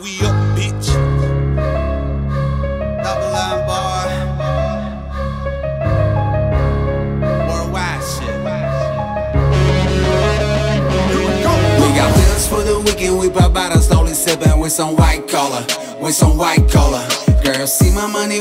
we up, bitch. Double line bar. Worldwide shit. We got bills for the weekend, we pop bottles, slowly sipping with some white cola, with some white cola. Girl, see my money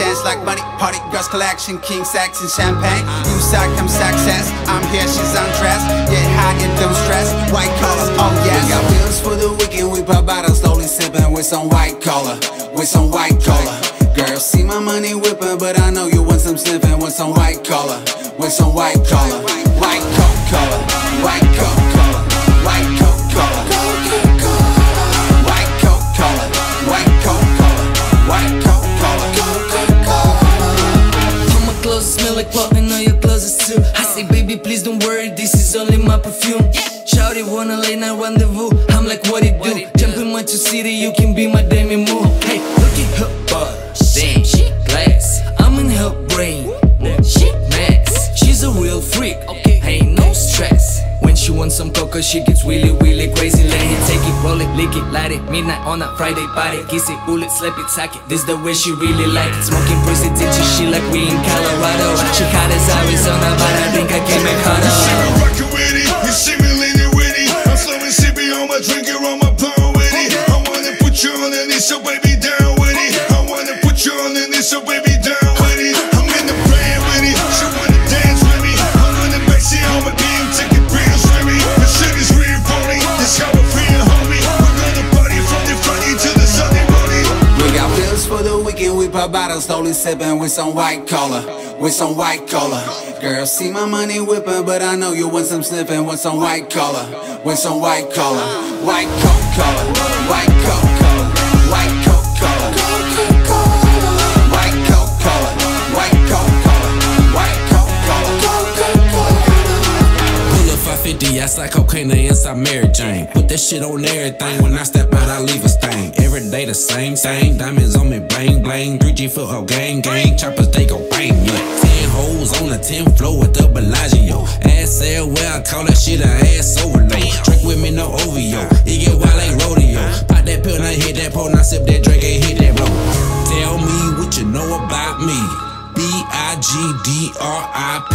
change, like money, party, girls collection, king sex and champagne. You suck, I'm success. I'm here, she's undressed. Get high and don't stress. White cola, oh yes. We got bills for the weekend. We pop bottles, slowly sipping with some white cola, with some white cola. Girl, see my money whipping, but I know you want some sniffing with some white cola, with some white cola, white coat color, white coat color, my perfume. Shawty wanna late night rendezvous. I'm like, what it do? Jump in my two city, you can be my Demi Moore. Hey, look at her butt, damn, she glass. I'm in her brain, she max. She's a real freak, okay, ain't no stress. When she wants some cocoa, she gets really, really crazy. Let it take it, roll it, lick it, light it. Midnight on a Friday party, kiss it, pull it, slap it, tack it. This the way she really like it. Smoking presidential she like we in Colorado. She hot as Arizona, but I think I came back You see me hotter. with it, you see me pop bottles, slowly sipping with some white cola, with some white cola. Girl, see my money whipping, but I know you want some sniffing with some white cola, with some white cola, white coat color, white coat 550, I like cocaine the inside Mary Jane. Put that shit on everything. When I step out, I leave a stain. Every day the same, same. Diamonds on me, bling, bling. 3G foot up, gang, gang. Choppers, they go bang, yeah. Ten hoes on the 10th floor with the Bellagio. Ass sale, where I call that shit a ass overload. Drink with me, no OVO. It get wild like rodeo. Pop that pill, now hit that pole, now sip that drink and hit that blow. Tell me what you know about me. B I G D R I P.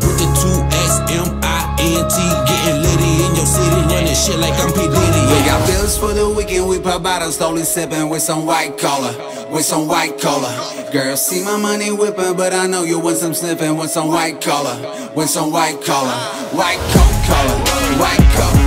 With the two S M I N T. Getting litty in your city, running shit like I'm P. Diddy. We got bills for the weekend, we pop bottles, slowly sipping with some white cola, with some white cola. Girl, see my money whipping, but I know you want some sniffing with some white cola, with some white cola, white coat color, white coat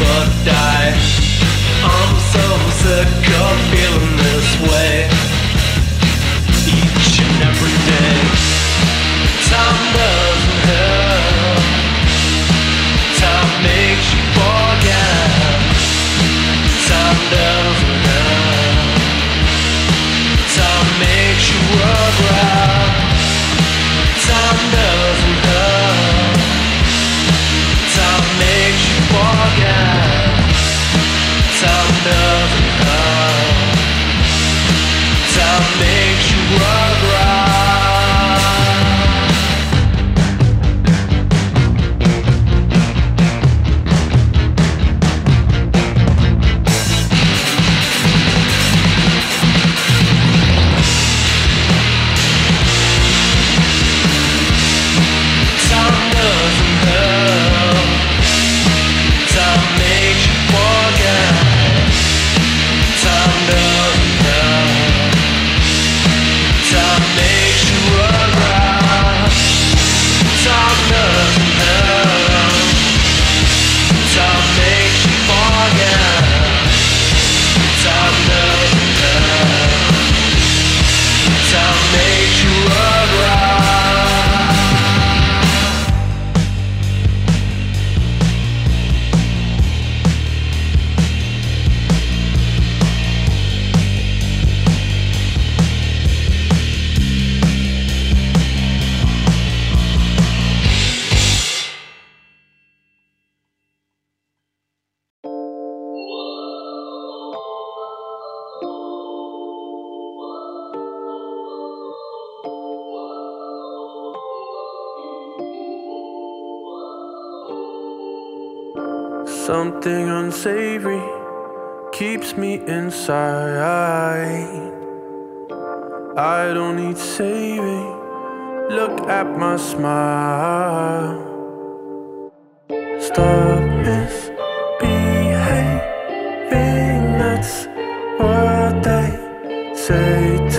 rage Savory keeps me inside. I don't need saving. Look at my smile. Stop misbehaving. That's what they say.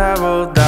traveled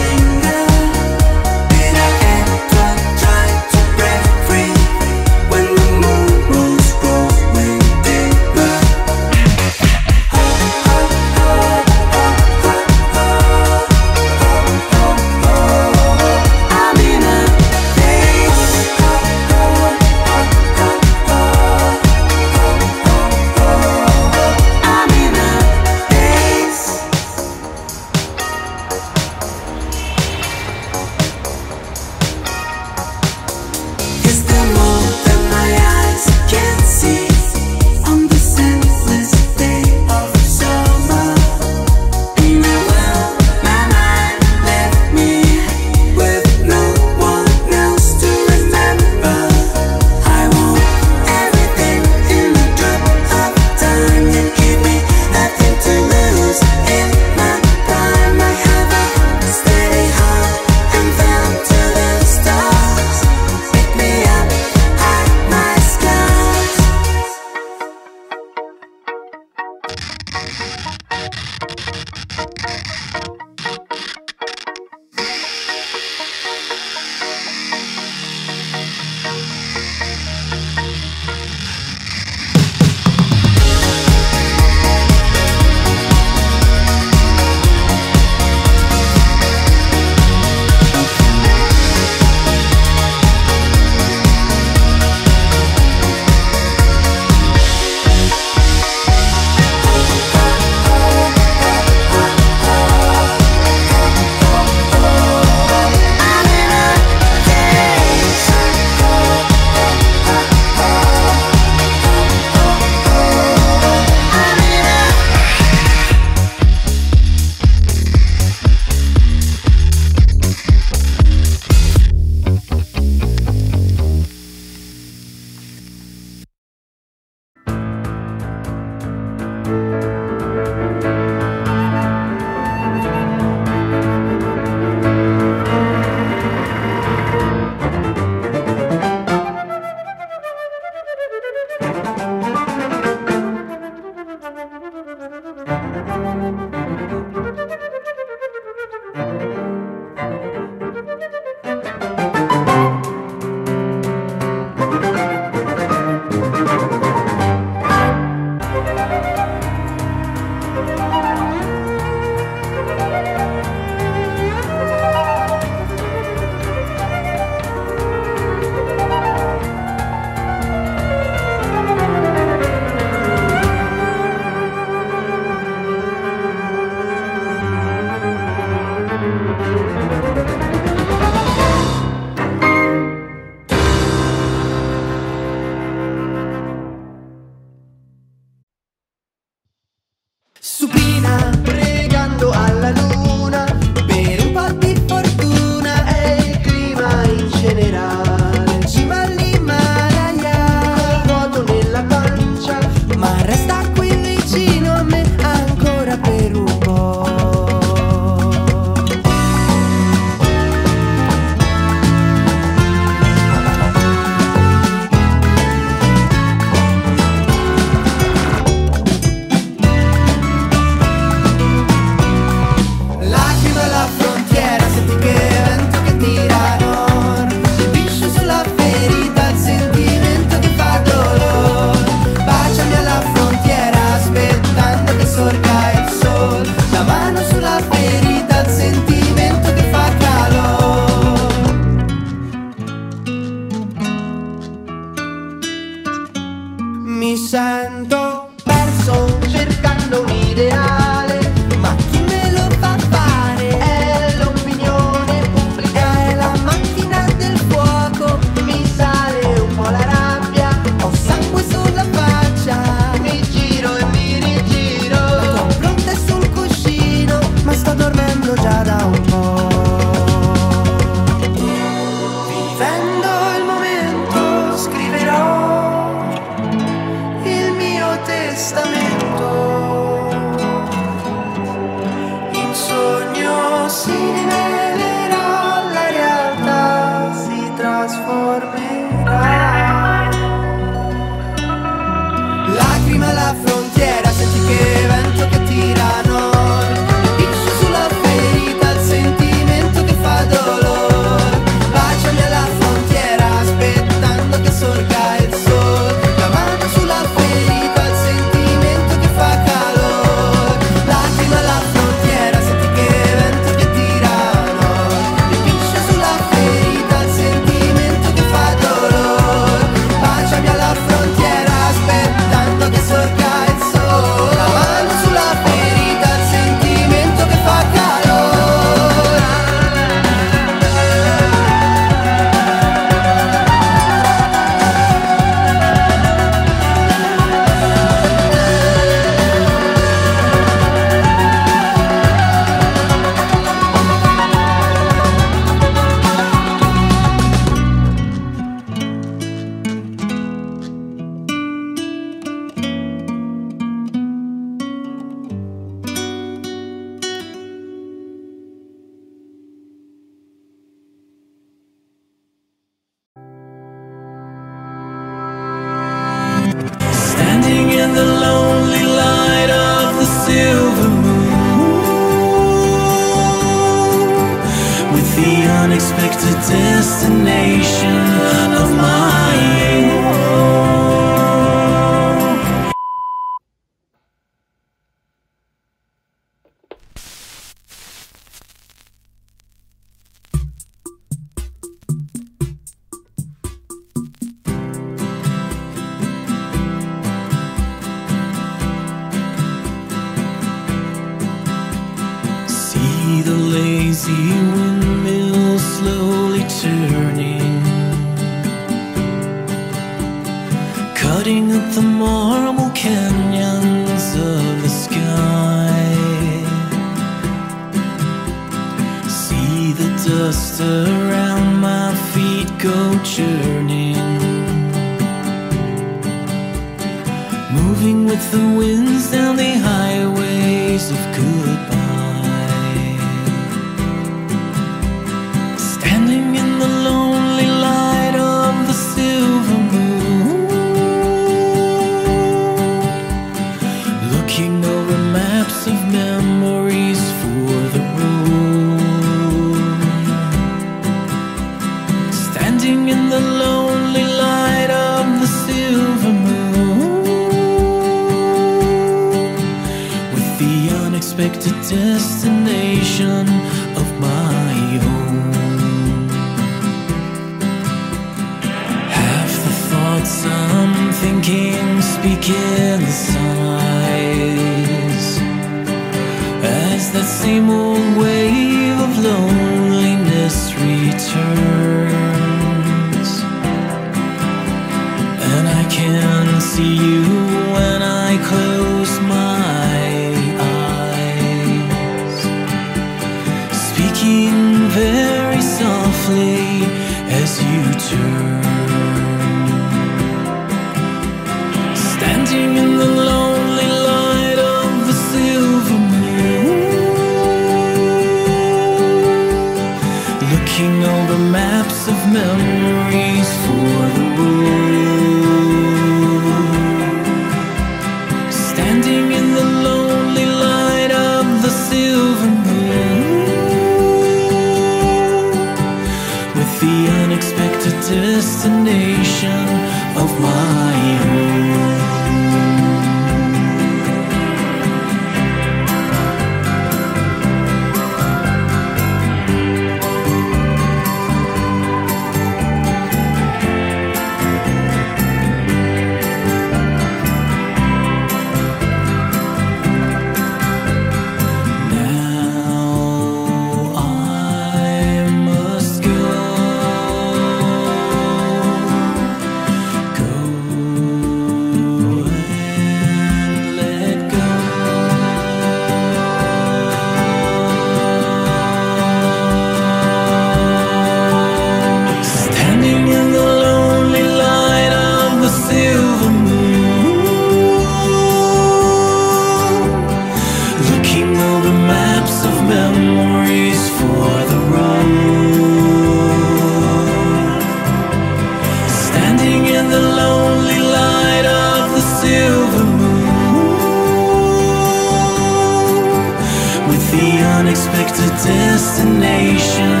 unexpected destination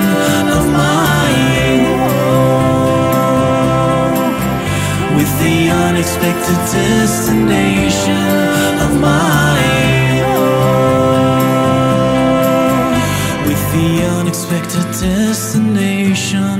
of my own. With the unexpected destination of my own. With the unexpected destination.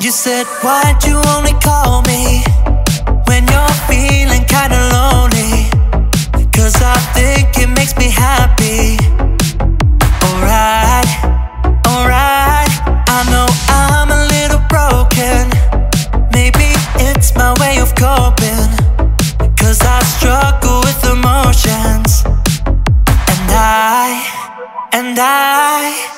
You said, Why'd you only call me when you're feeling kinda lonely? Cause I think it makes me happy. Alright, alright. I know I'm a little broken. Maybe it's my way of coping. Cause I struggle with emotions. And I, and I.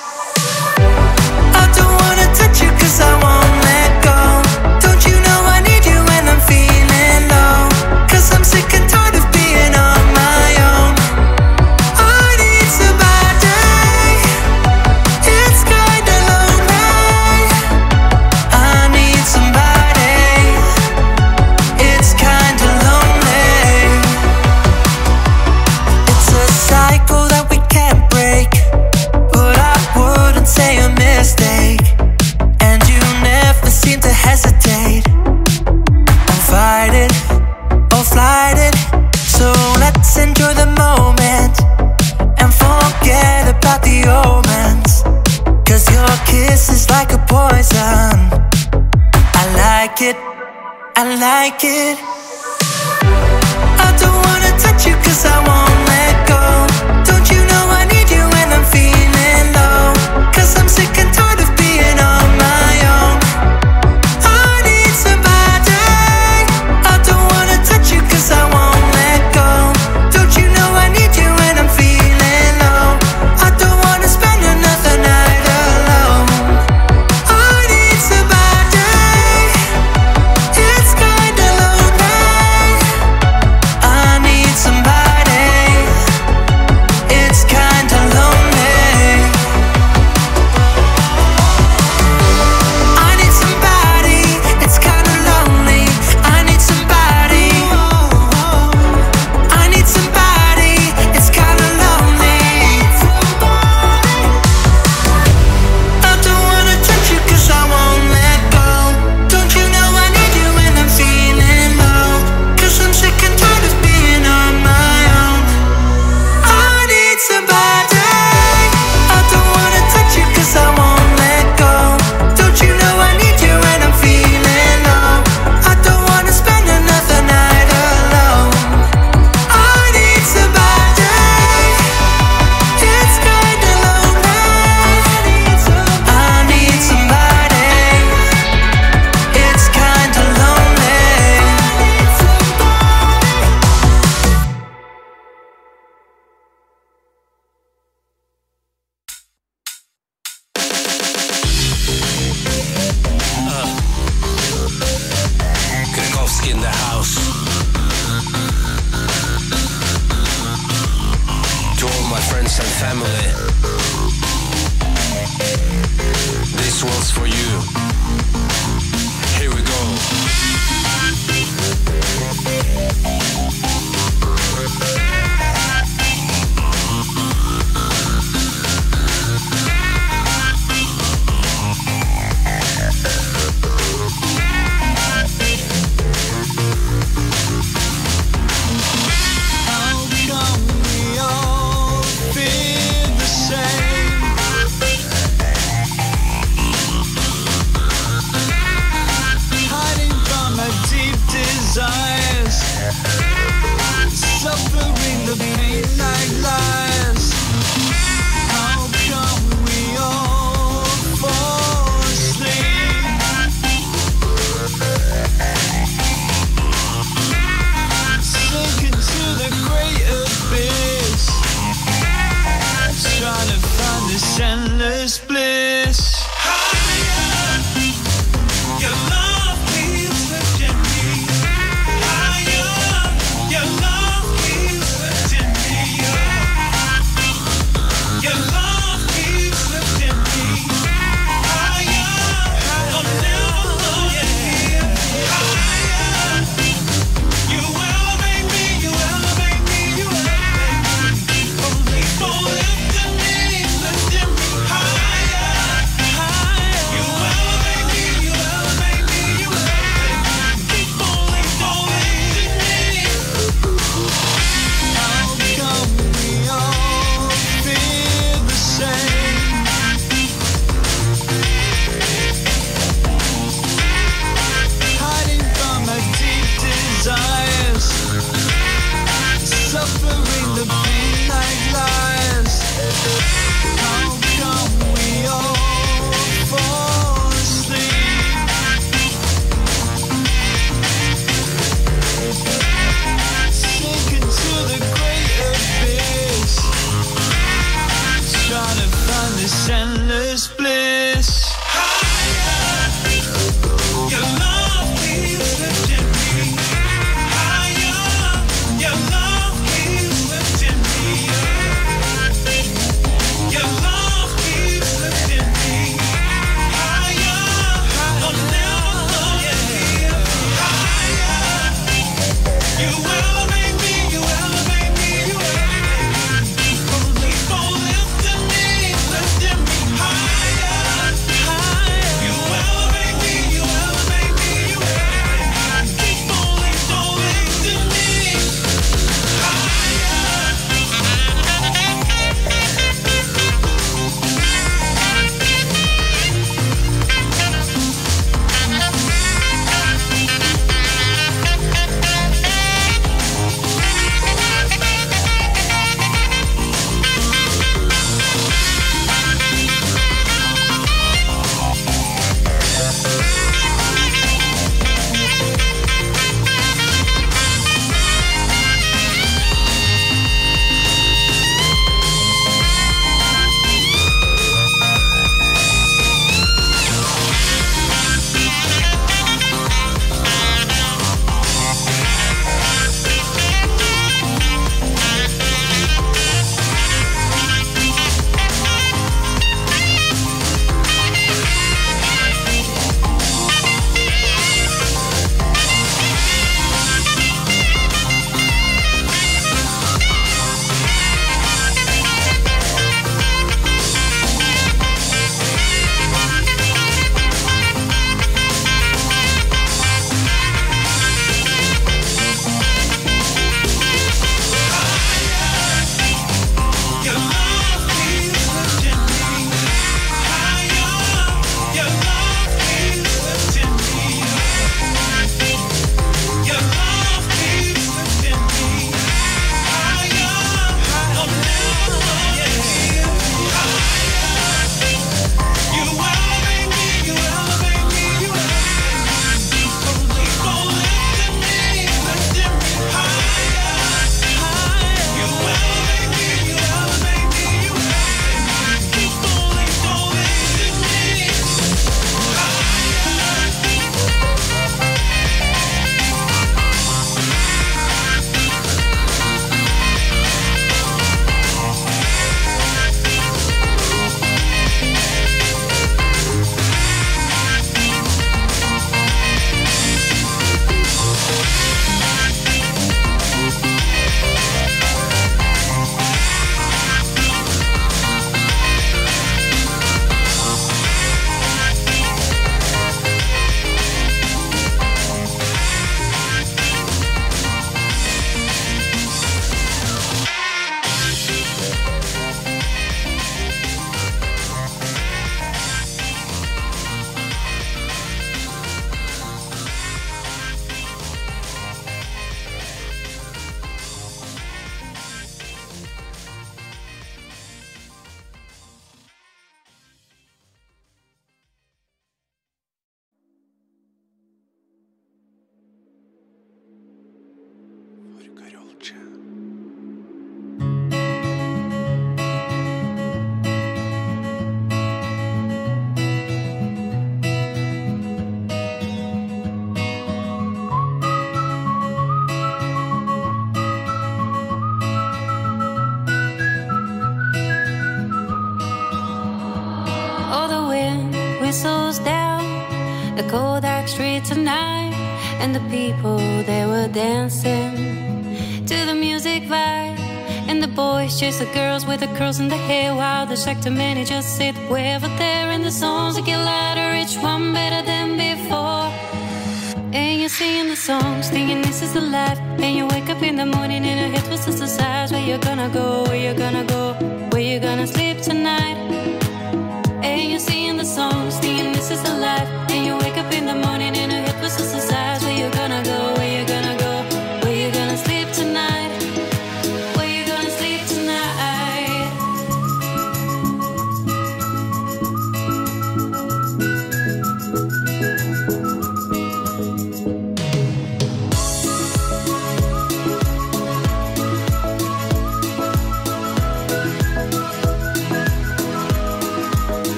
like it.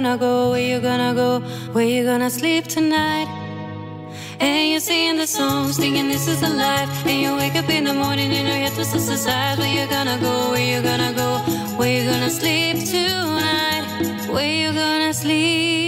gonna go? Where you gonna go? Where you gonna sleep tonight? And you're singing the songs, thinking this is the life. And you wake up in the morning you know you have to exercise. Where you gonna go? Where you gonna go? Where you gonna sleep tonight? Where you gonna sleep?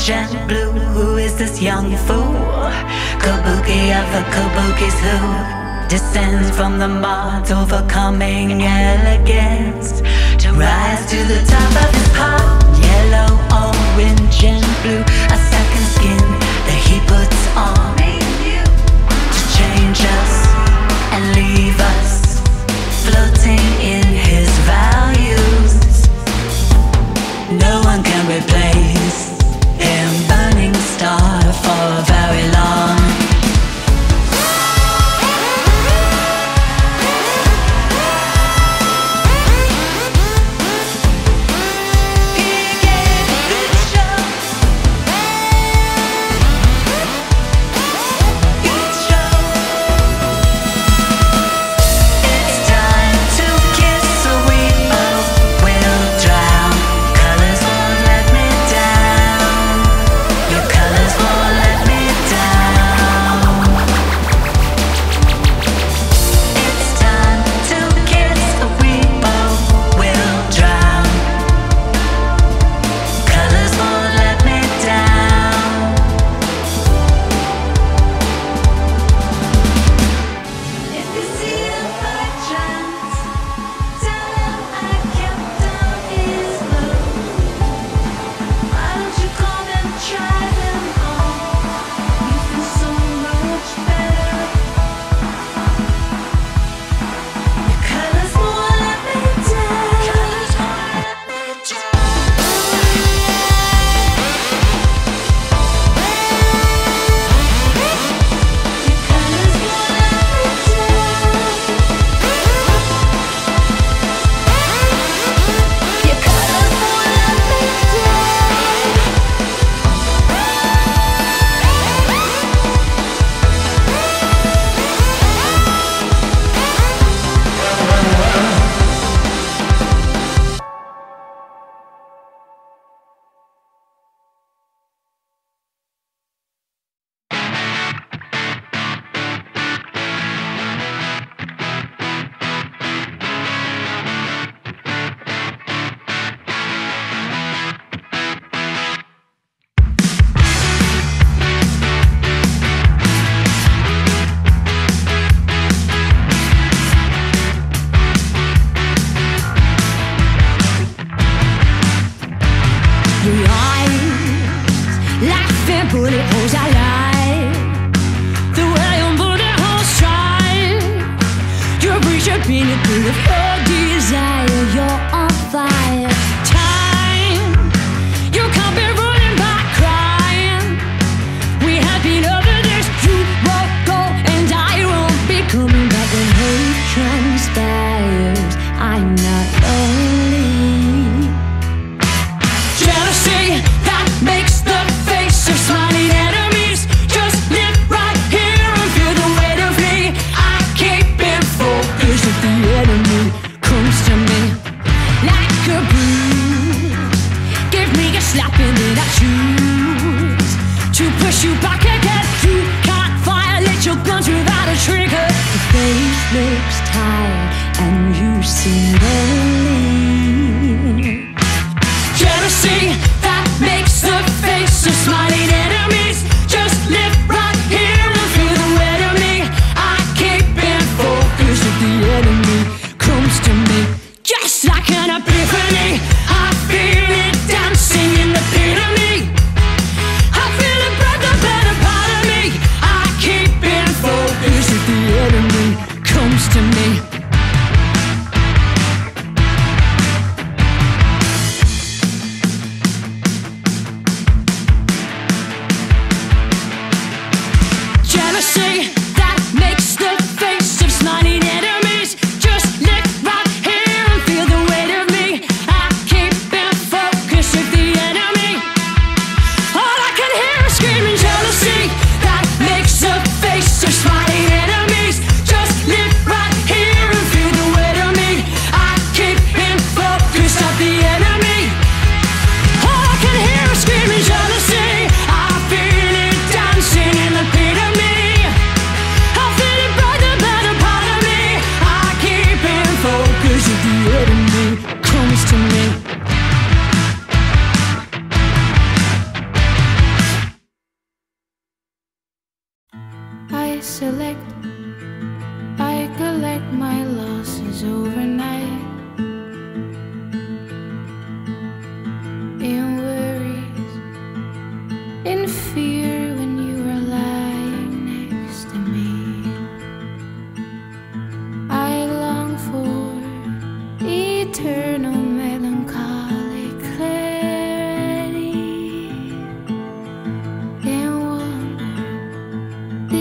orange and blue. Who is this young fool? Kabuki of the kabuki's who descends from the mods, overcoming elegance to rise to the top of his pop. Yellow, orange, and blue, a second skin that he puts on to change us and leave us floating in his values. No one can replace for very long.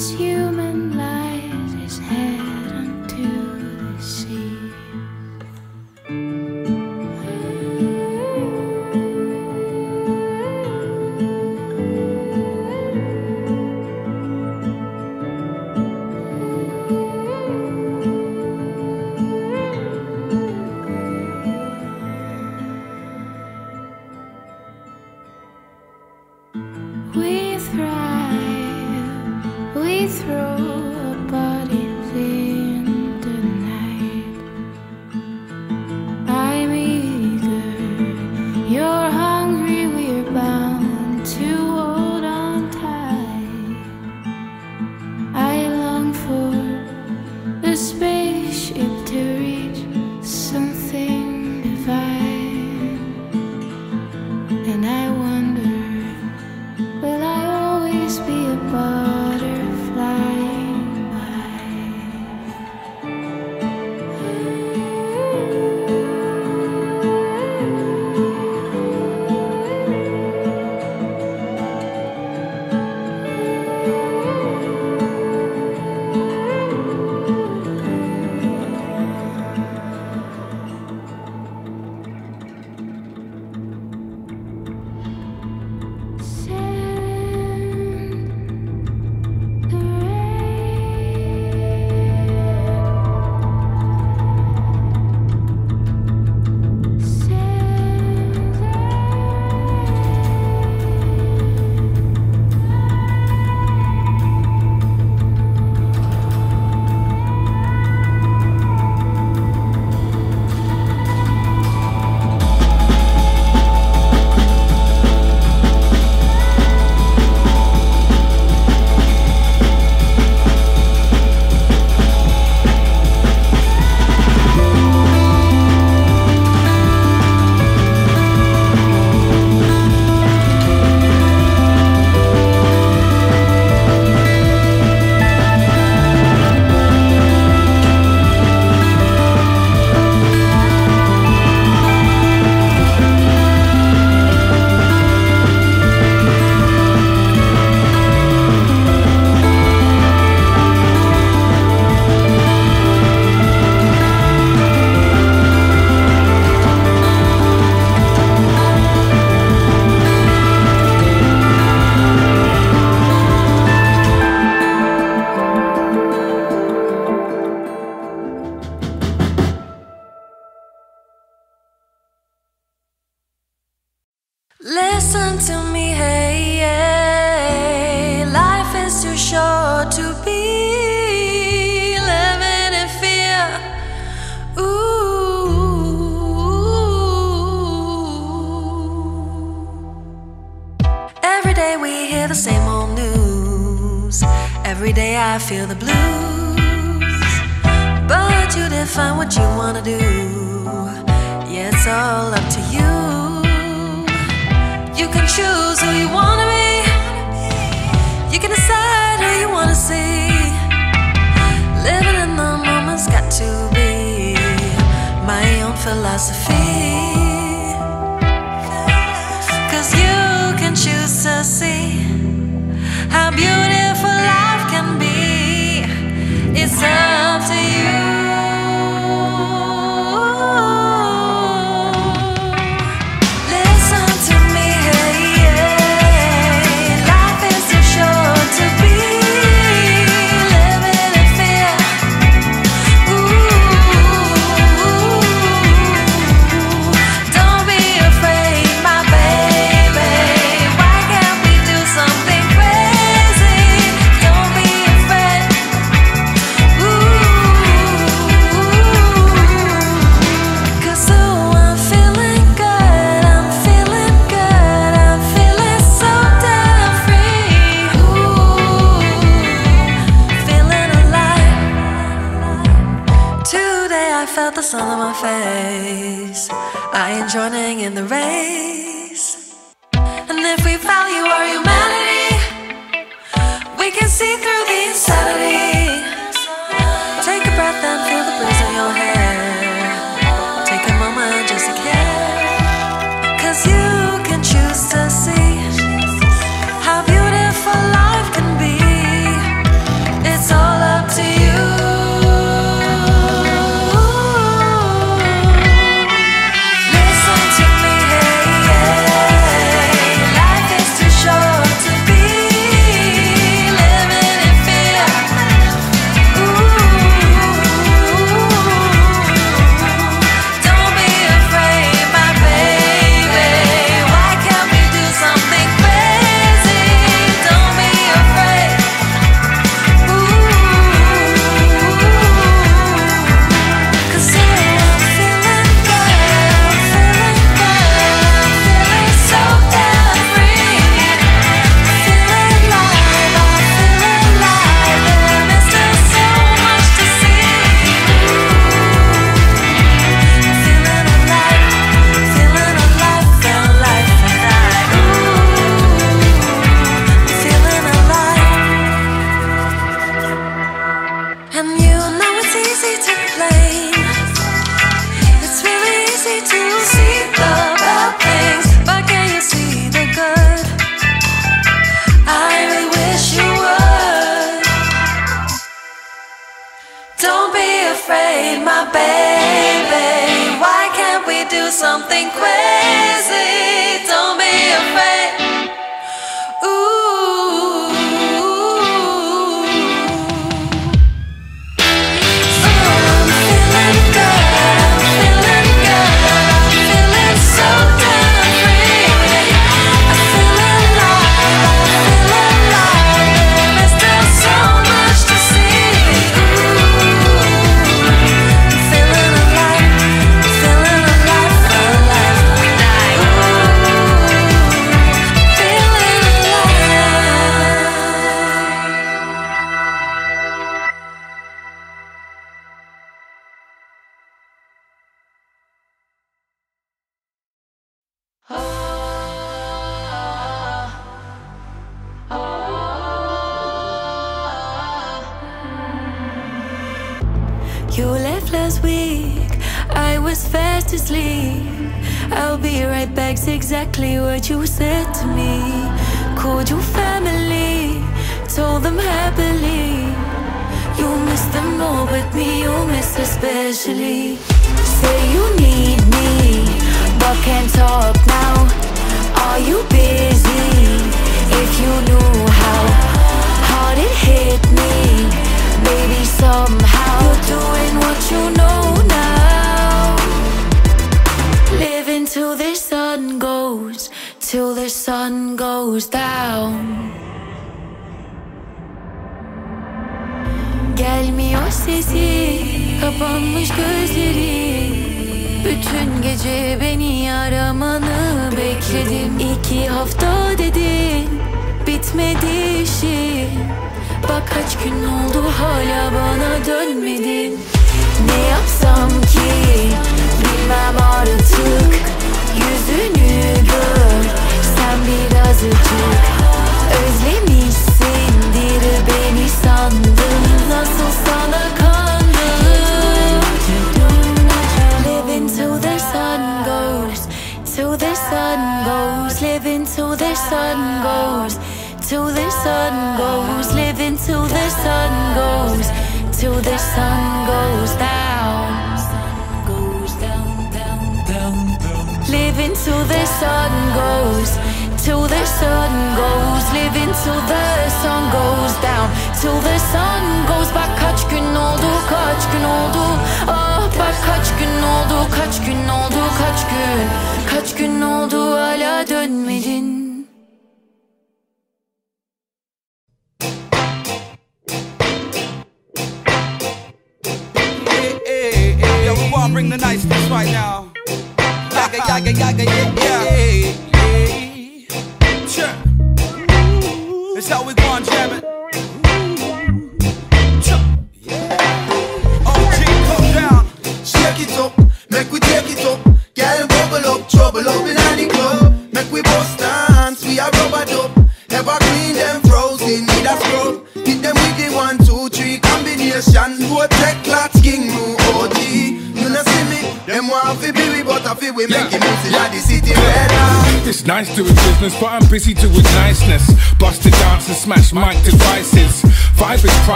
This human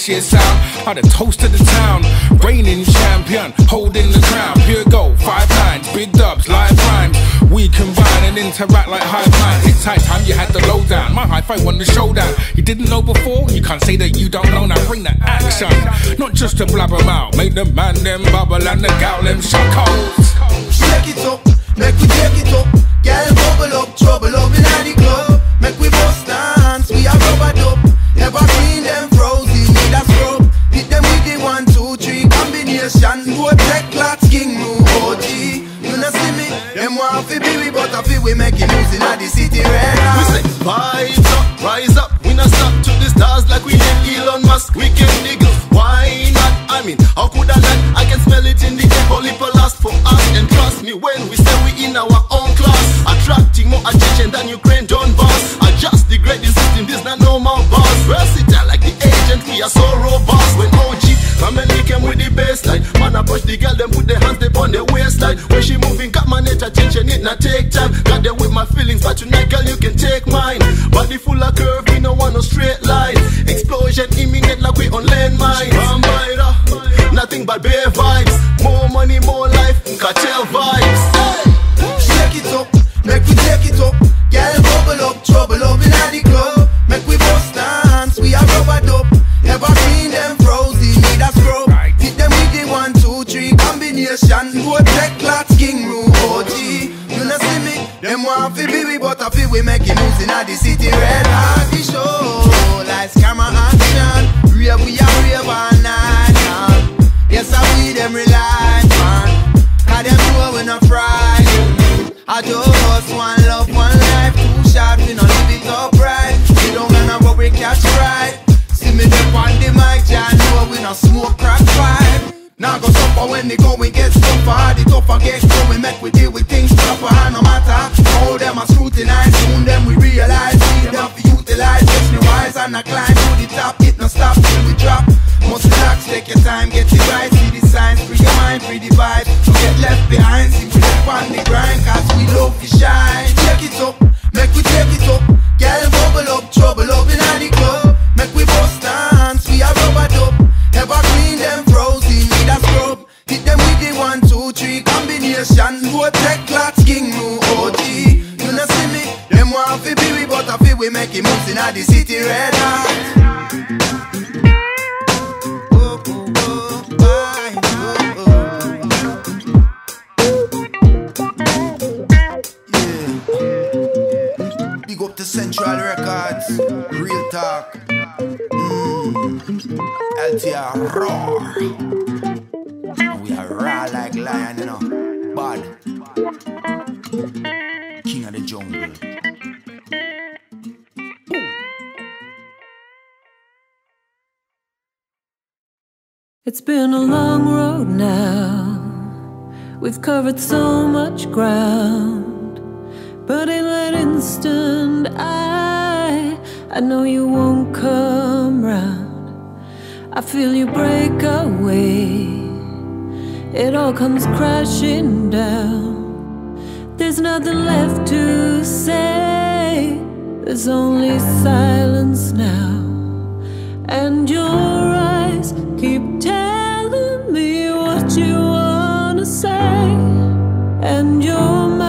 this year's sound, how the toast of the town. Reigning champion, holding the crown. Pure gold, five lines, big dubs, live rhymes. We combine and interact like high five. It's high time you had the lowdown. My high five won the showdown. You didn't know before, you can't say that you don't know. Now bring the action, not just to blab 'em out. Make the man them bubble and the gal them shackles. In our own class, attracting more attention than Ukraine Donbass. Adjust the grading system, this not no more boss. Versatile like the agent, we are so robust. When OG family came with the baseline, man approach the girl, them put their hands up on the waistline. When she moving, got my net attention, it not take time. Got them with my feelings, but tonight, girl, you can take mine. Body full of curve, we no want no straight line. Explosion imminent like we on landmines. Nothing but bare vibes. More money, more life, cartel vibes. We make it moves in the city red. The show, Suffer when the going gets tougher. The tougher gets going, make we deal with it, with things proper. And no matter how them are scrutinized, soon them we realize we enough utilize. Just me wise and I climb to the top. It no stop till we drop. Must relax, take your time, get it right. See the signs, free your mind, free the vibe. Don't get left behind, see we live on the grind, cause we love to shine. Check it up, we make it moves in the city red hot. Big up to Central Records, real talk. Mm. LTR roar. It's been a long road now. We've covered so much ground. But in that instant, I I know you won't come round. I feel you break away. It all comes crashing down. There's nothing left to say. There's only silence now. And your eyes keep telling me what you wanna say. And your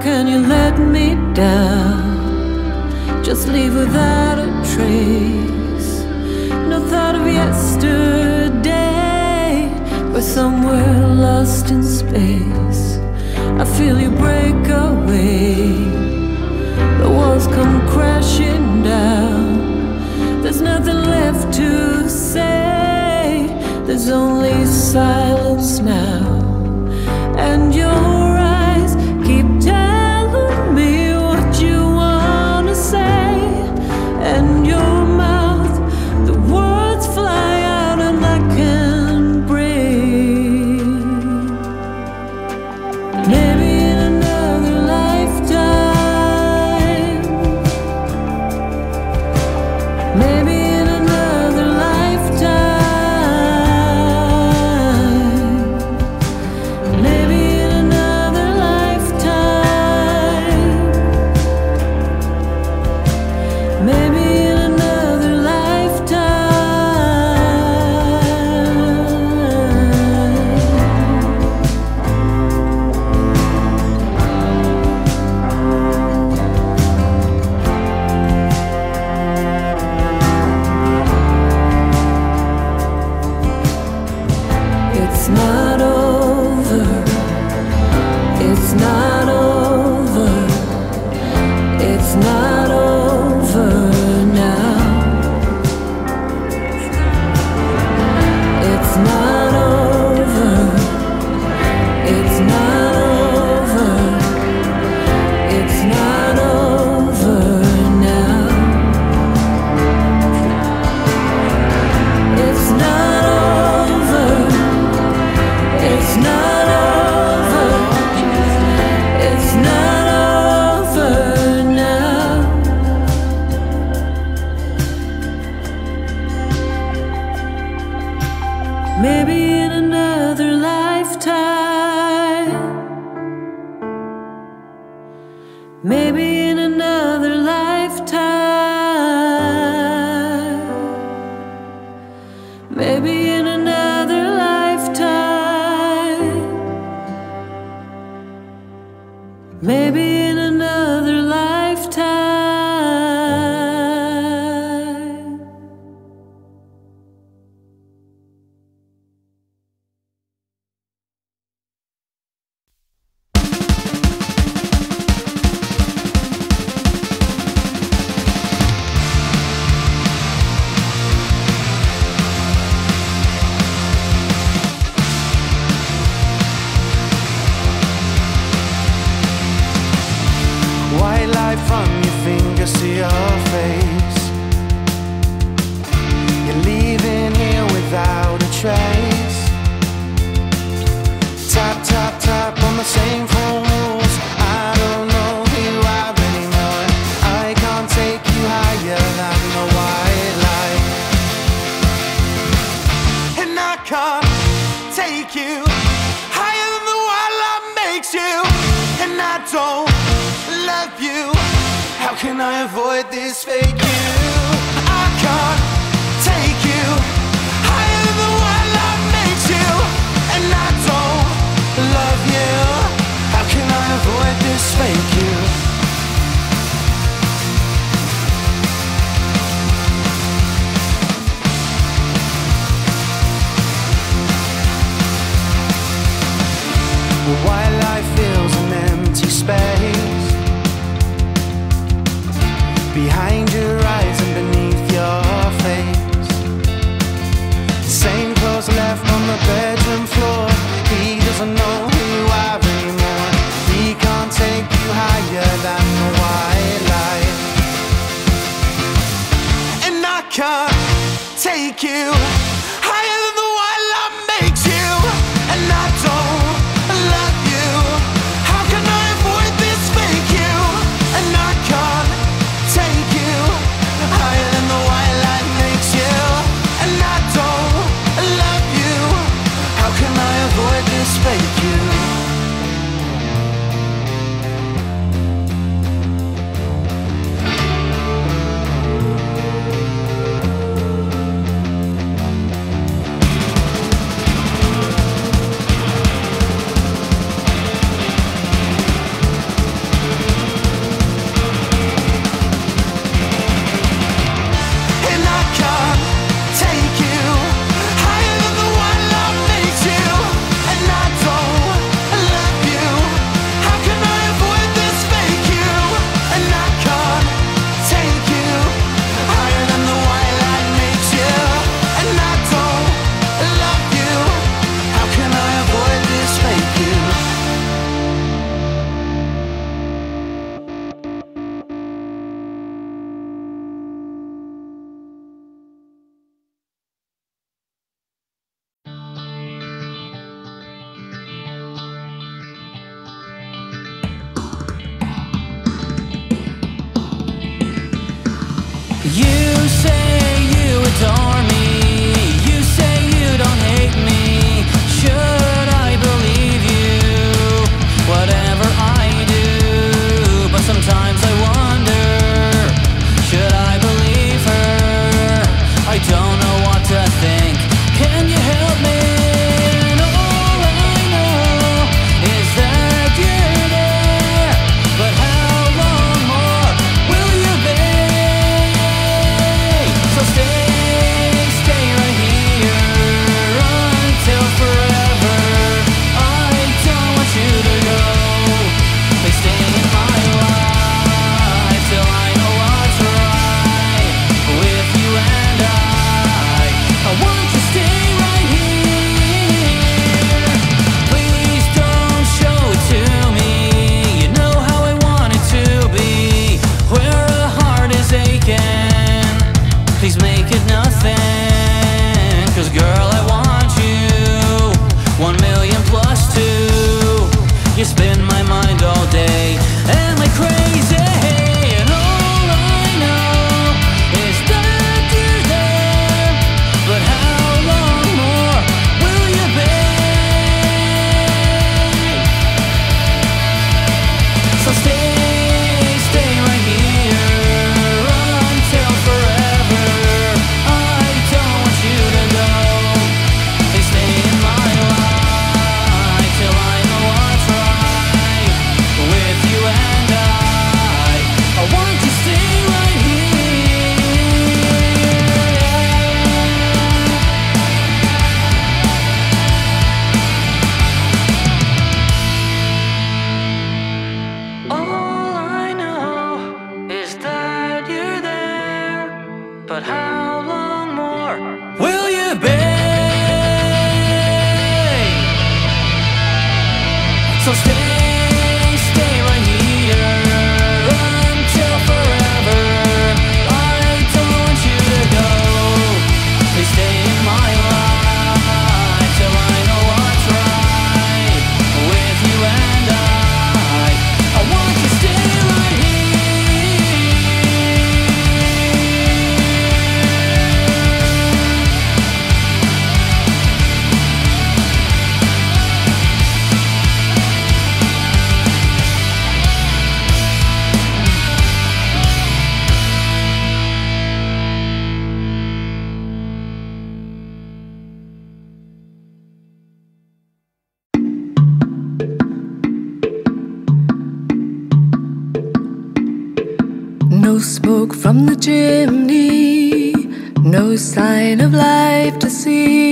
can you let me down? Just leave without a trace. No thought of yesterday. We're somewhere lost in space. I feel you break away. The walls come crashing down. There's nothing left to say. There's only silence now. And you're Maybe but how long more will you be? So stay. chimney, no sign of life to see.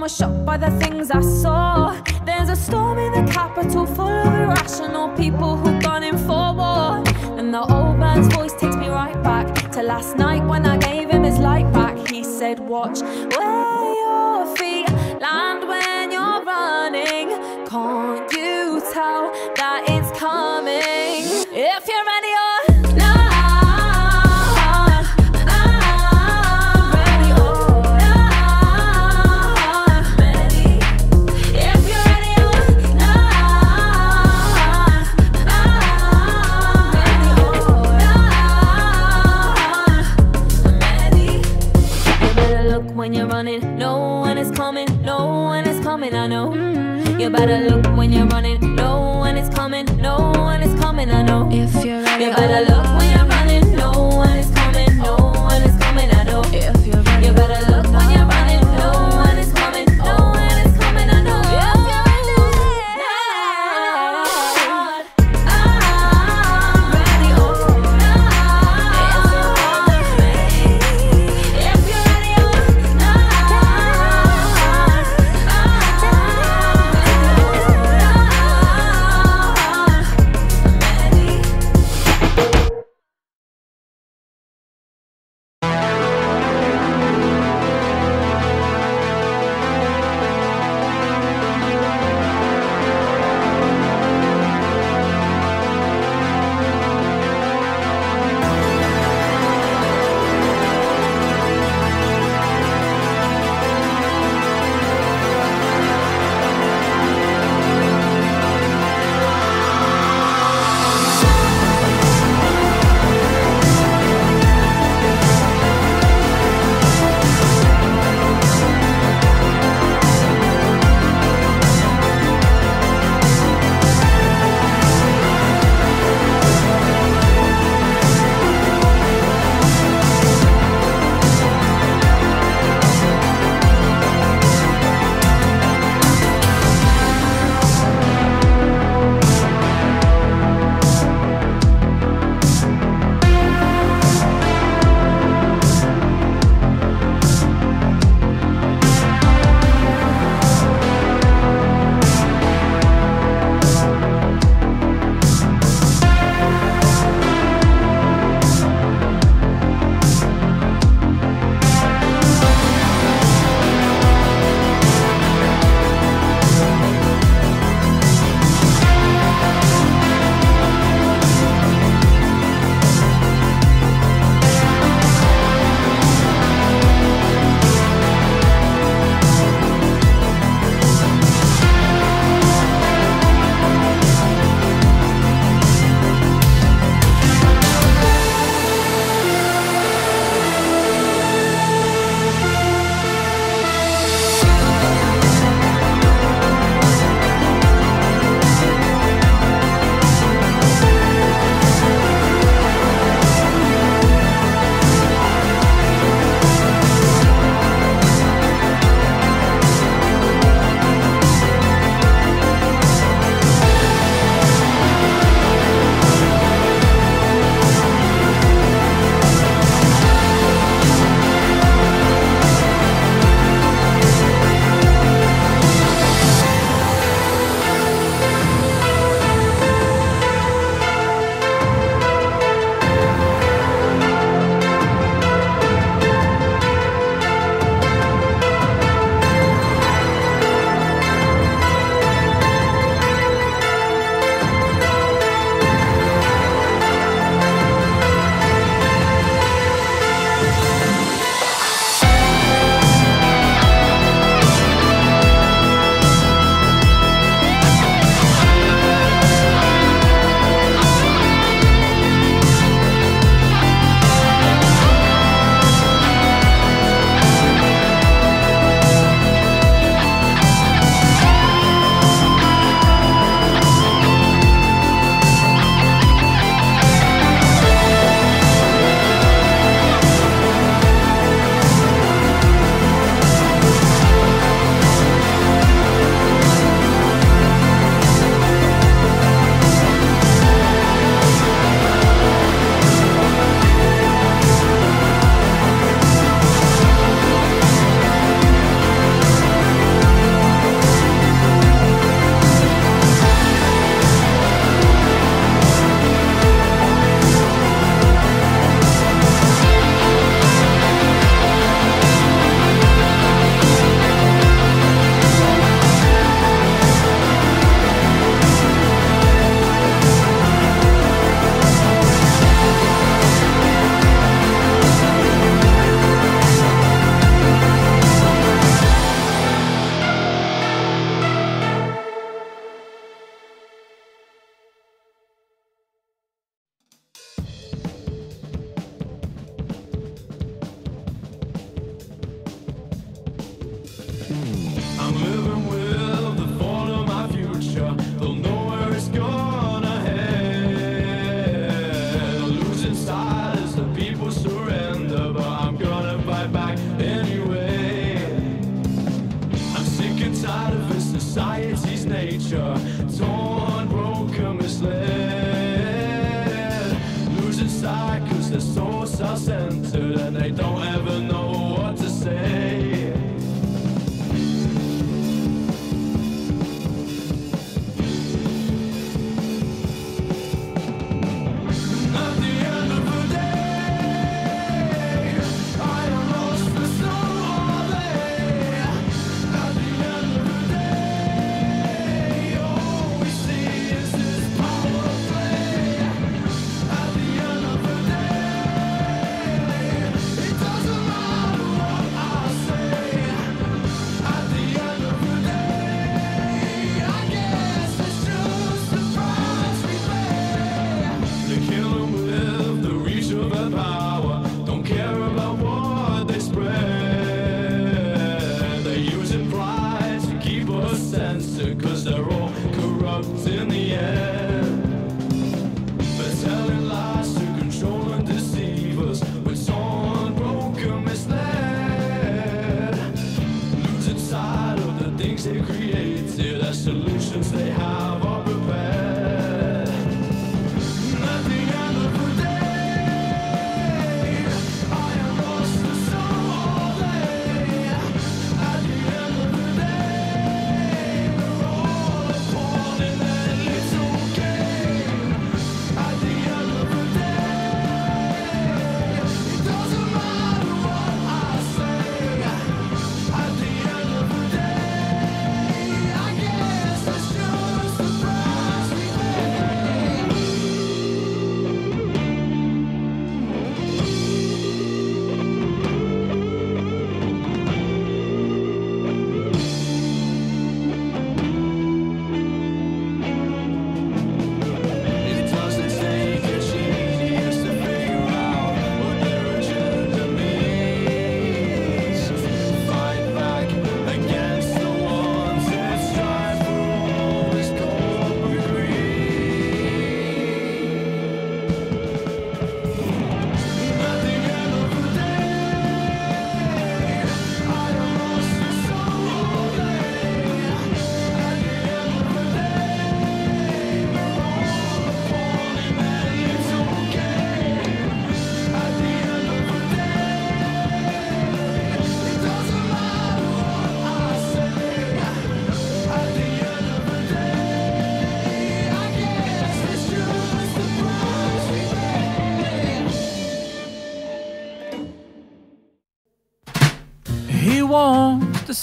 Was shocked by the things I saw.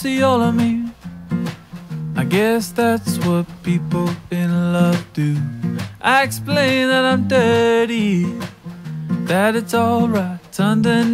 Osceola I guess that's what people in love do. I explain that I'm dirty, that it's alright underneath.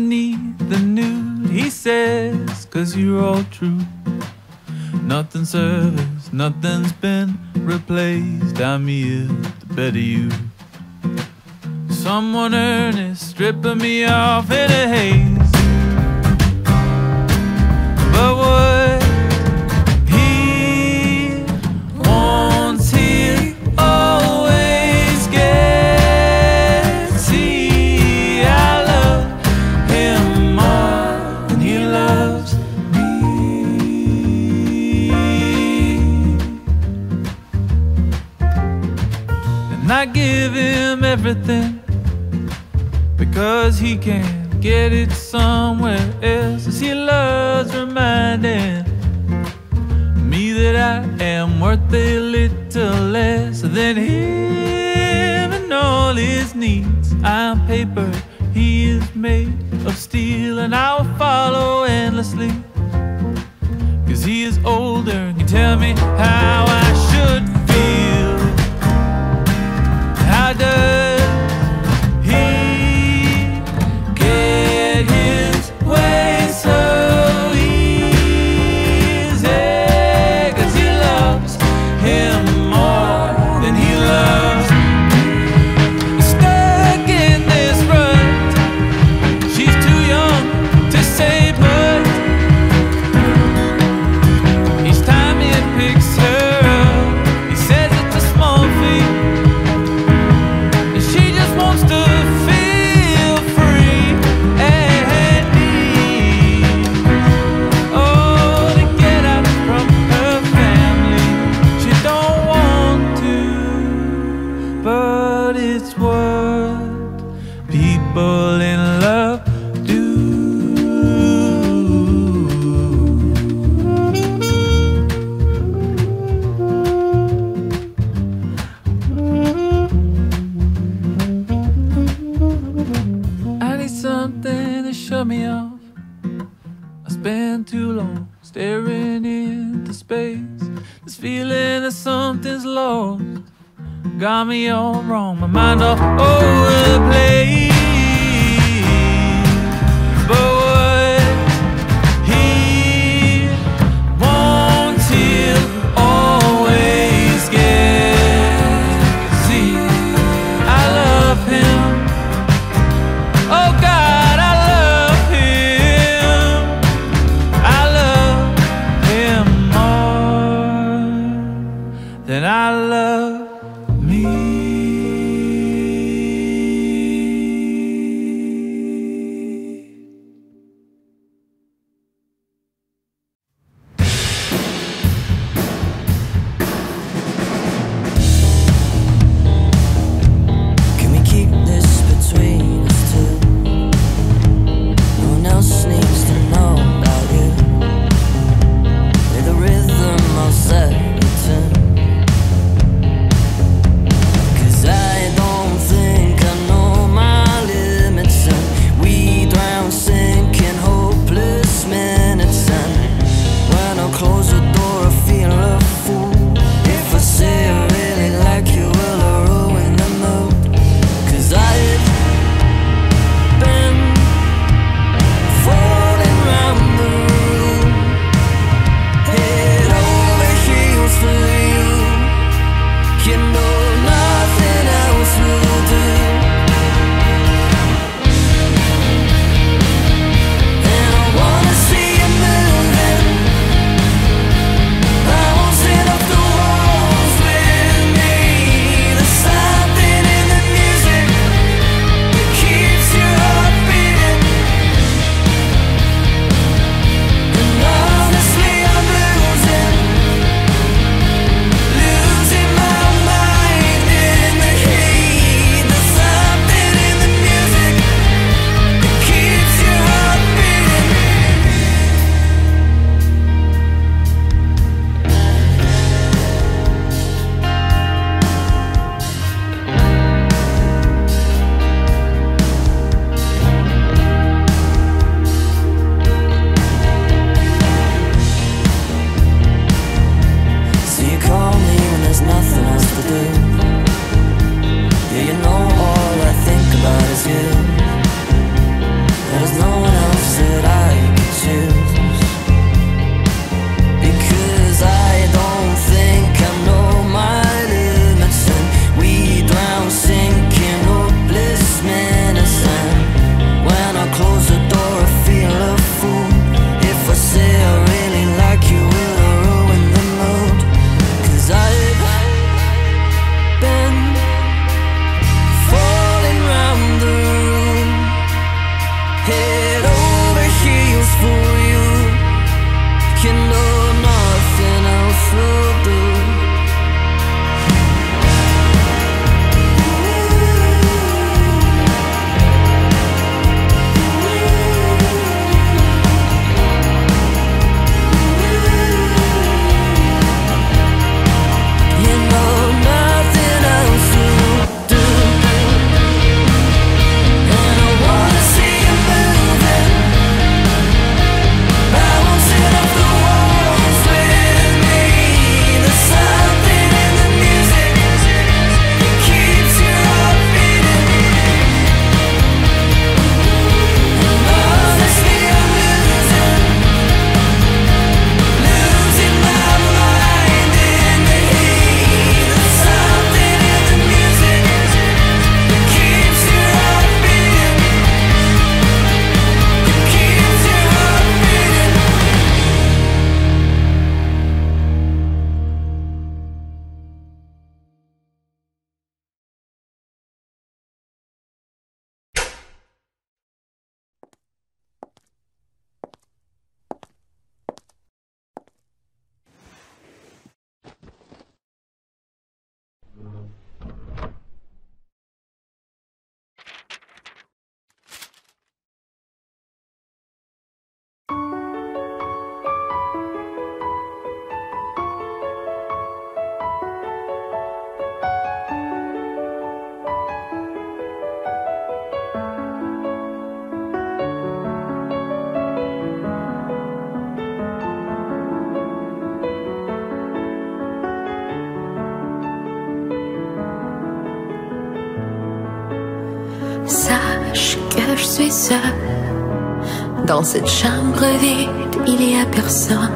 Dans cette chambre vide, il y a personne.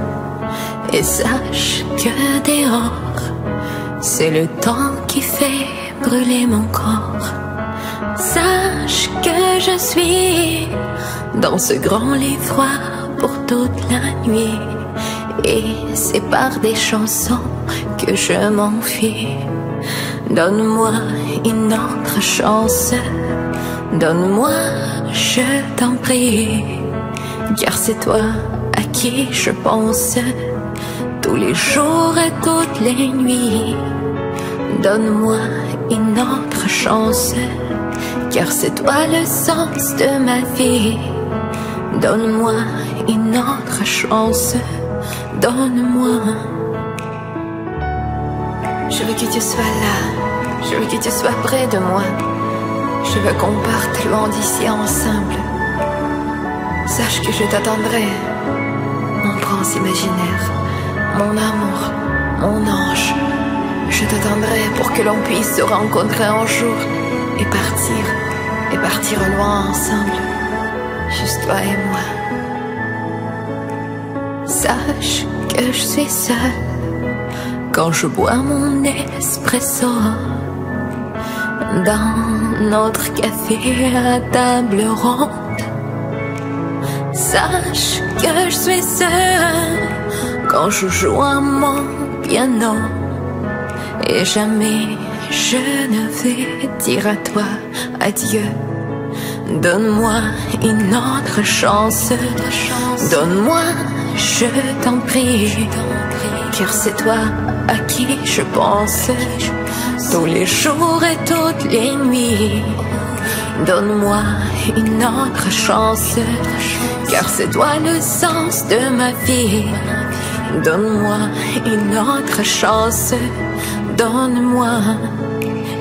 Et sache que dehors, c'est le temps qui fait brûler mon corps. Sache que je suis dans ce grand lit froid pour toute la nuit. Et c'est par des chansons que je m'enfuis. Donne-moi une autre chance. Donne-moi, je t'en prie. Car c'est toi à qui je pense tous les jours et toutes les nuits. Donne-moi une autre chance. Car c'est toi le sens de ma vie. Donne-moi une autre chance. Donne-moi. Je veux que tu sois là. Je veux que tu sois près de moi. Je veux qu'on parte loin d'ici ensemble. Sache que je t'attendrai. Mon prince imaginaire. Mon amour. Mon ange. Je t'attendrai pour que l'on puisse se rencontrer un jour et partir. Et partir loin ensemble. Juste toi et moi. Sache que je suis seule quand je bois mon espresso dans notre café à table ronde. Sache que je suis seule quand je joue à mon piano et jamais je ne vais dire à toi adieu. Donne-moi une autre chance. Donne-moi, je t'en prie. Car c'est toi à qui je pense tous les jours et toutes les nuits. Donne-moi une autre chance. Car c'est toi le sens de ma vie. Donne-moi une autre chance. Donne-moi.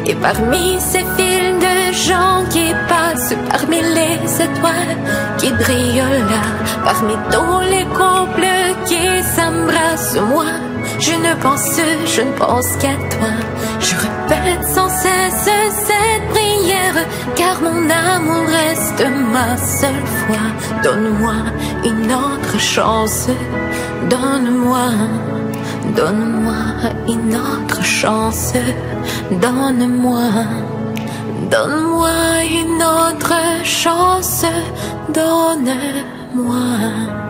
Et parmi ces fils de gens qui passent, parmi les étoiles qui brillent là, parmi tous les couples qui s'embrassent, moi, je ne pense, je ne pense qu'à toi. Cesse cette prière, car mon amour reste ma seule foi. Donne-moi une autre chance, donne-moi. Donne-moi une autre chance, donne-moi, donne-moi une autre chance, donne-moi.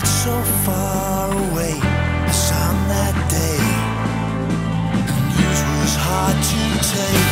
felt so far away the sun that day, and news was hard to take.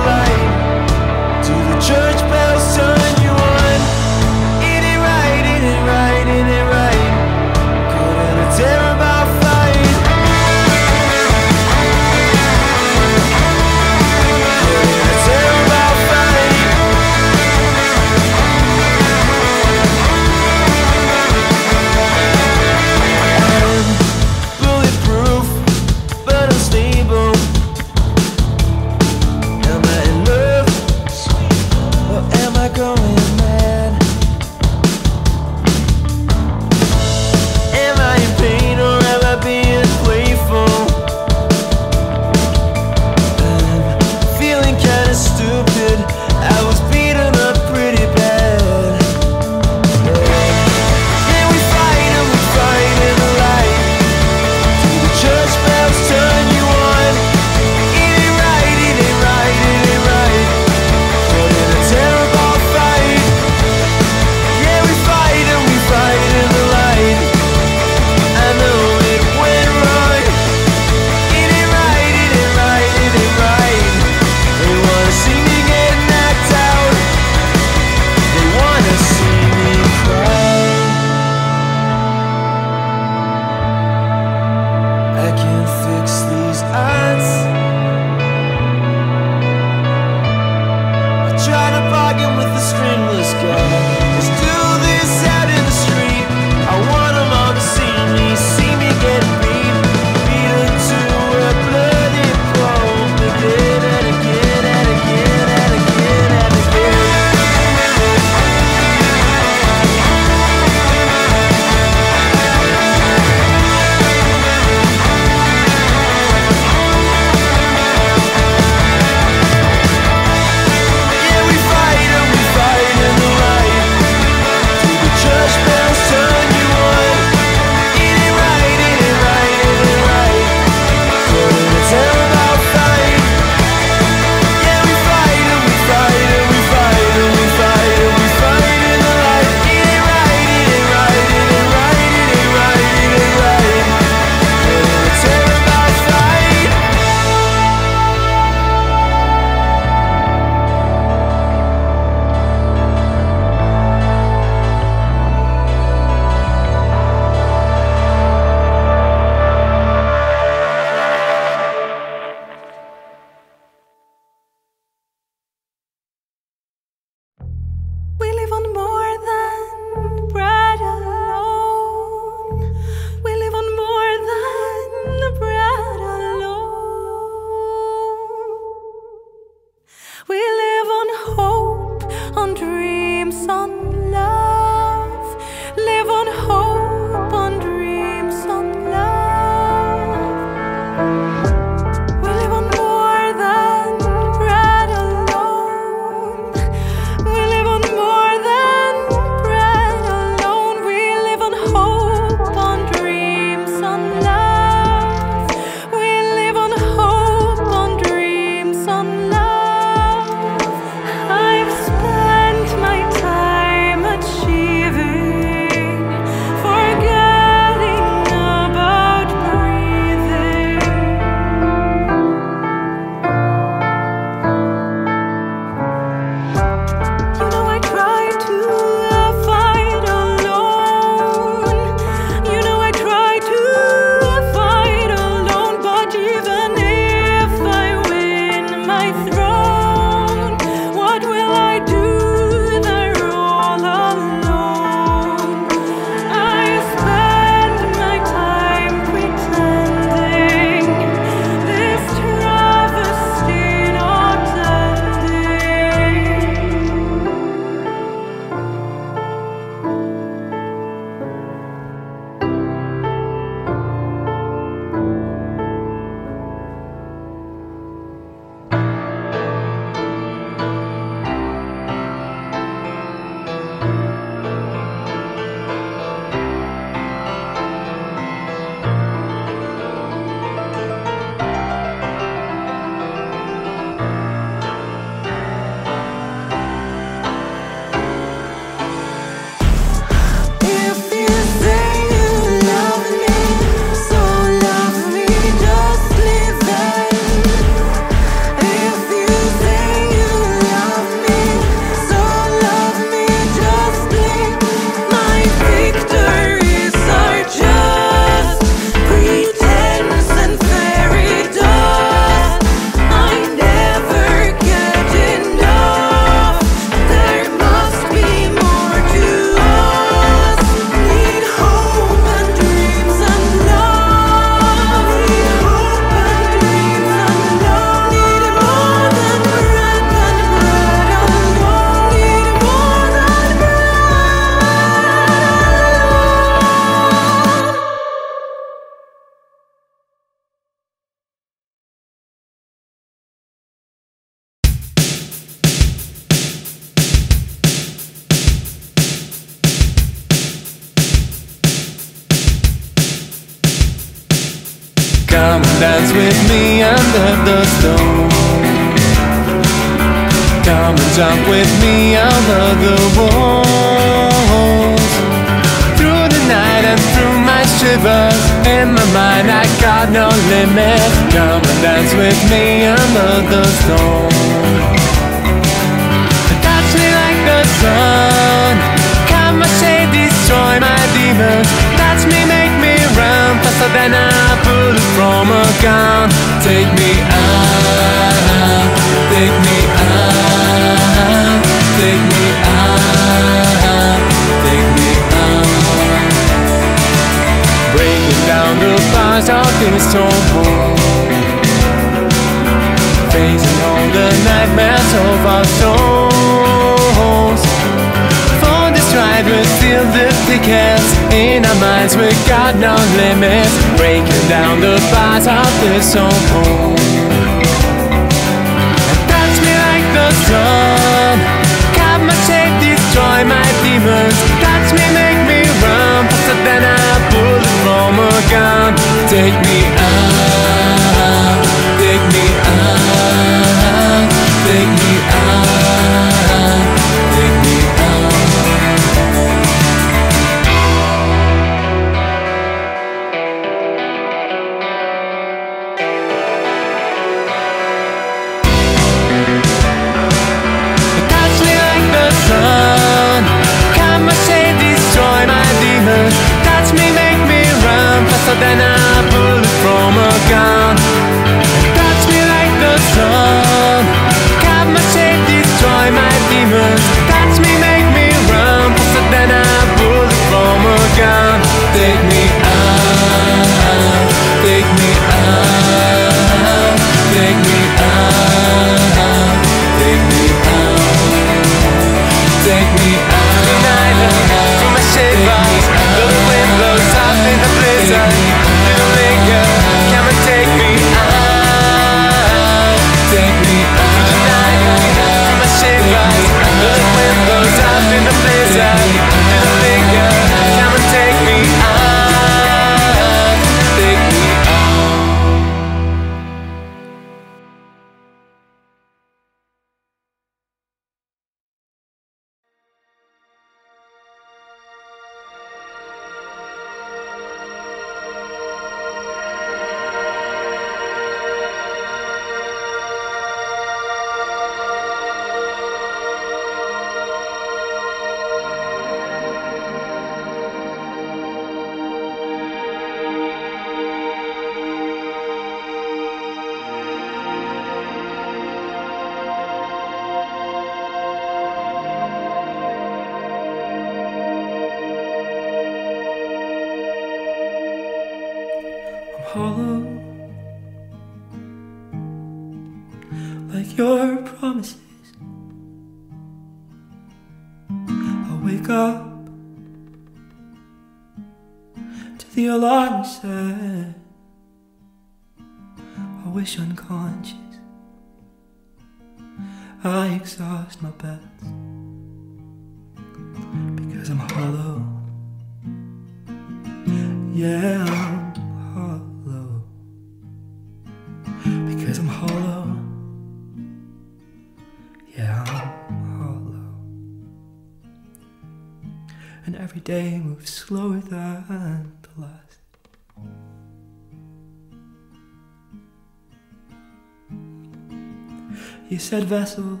You said vessels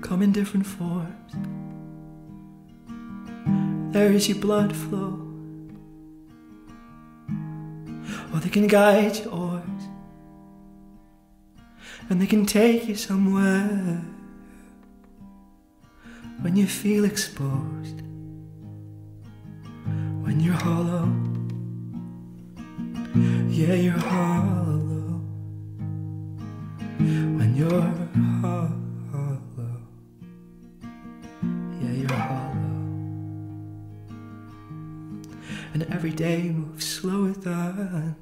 come in different forms. There is your blood flow, or they can guide your oars, and they can take you somewhere when you feel exposed, when you're hollow. Yeah, you're hollow. You're hollow. Yeah, you're hollow. And every day moves slower than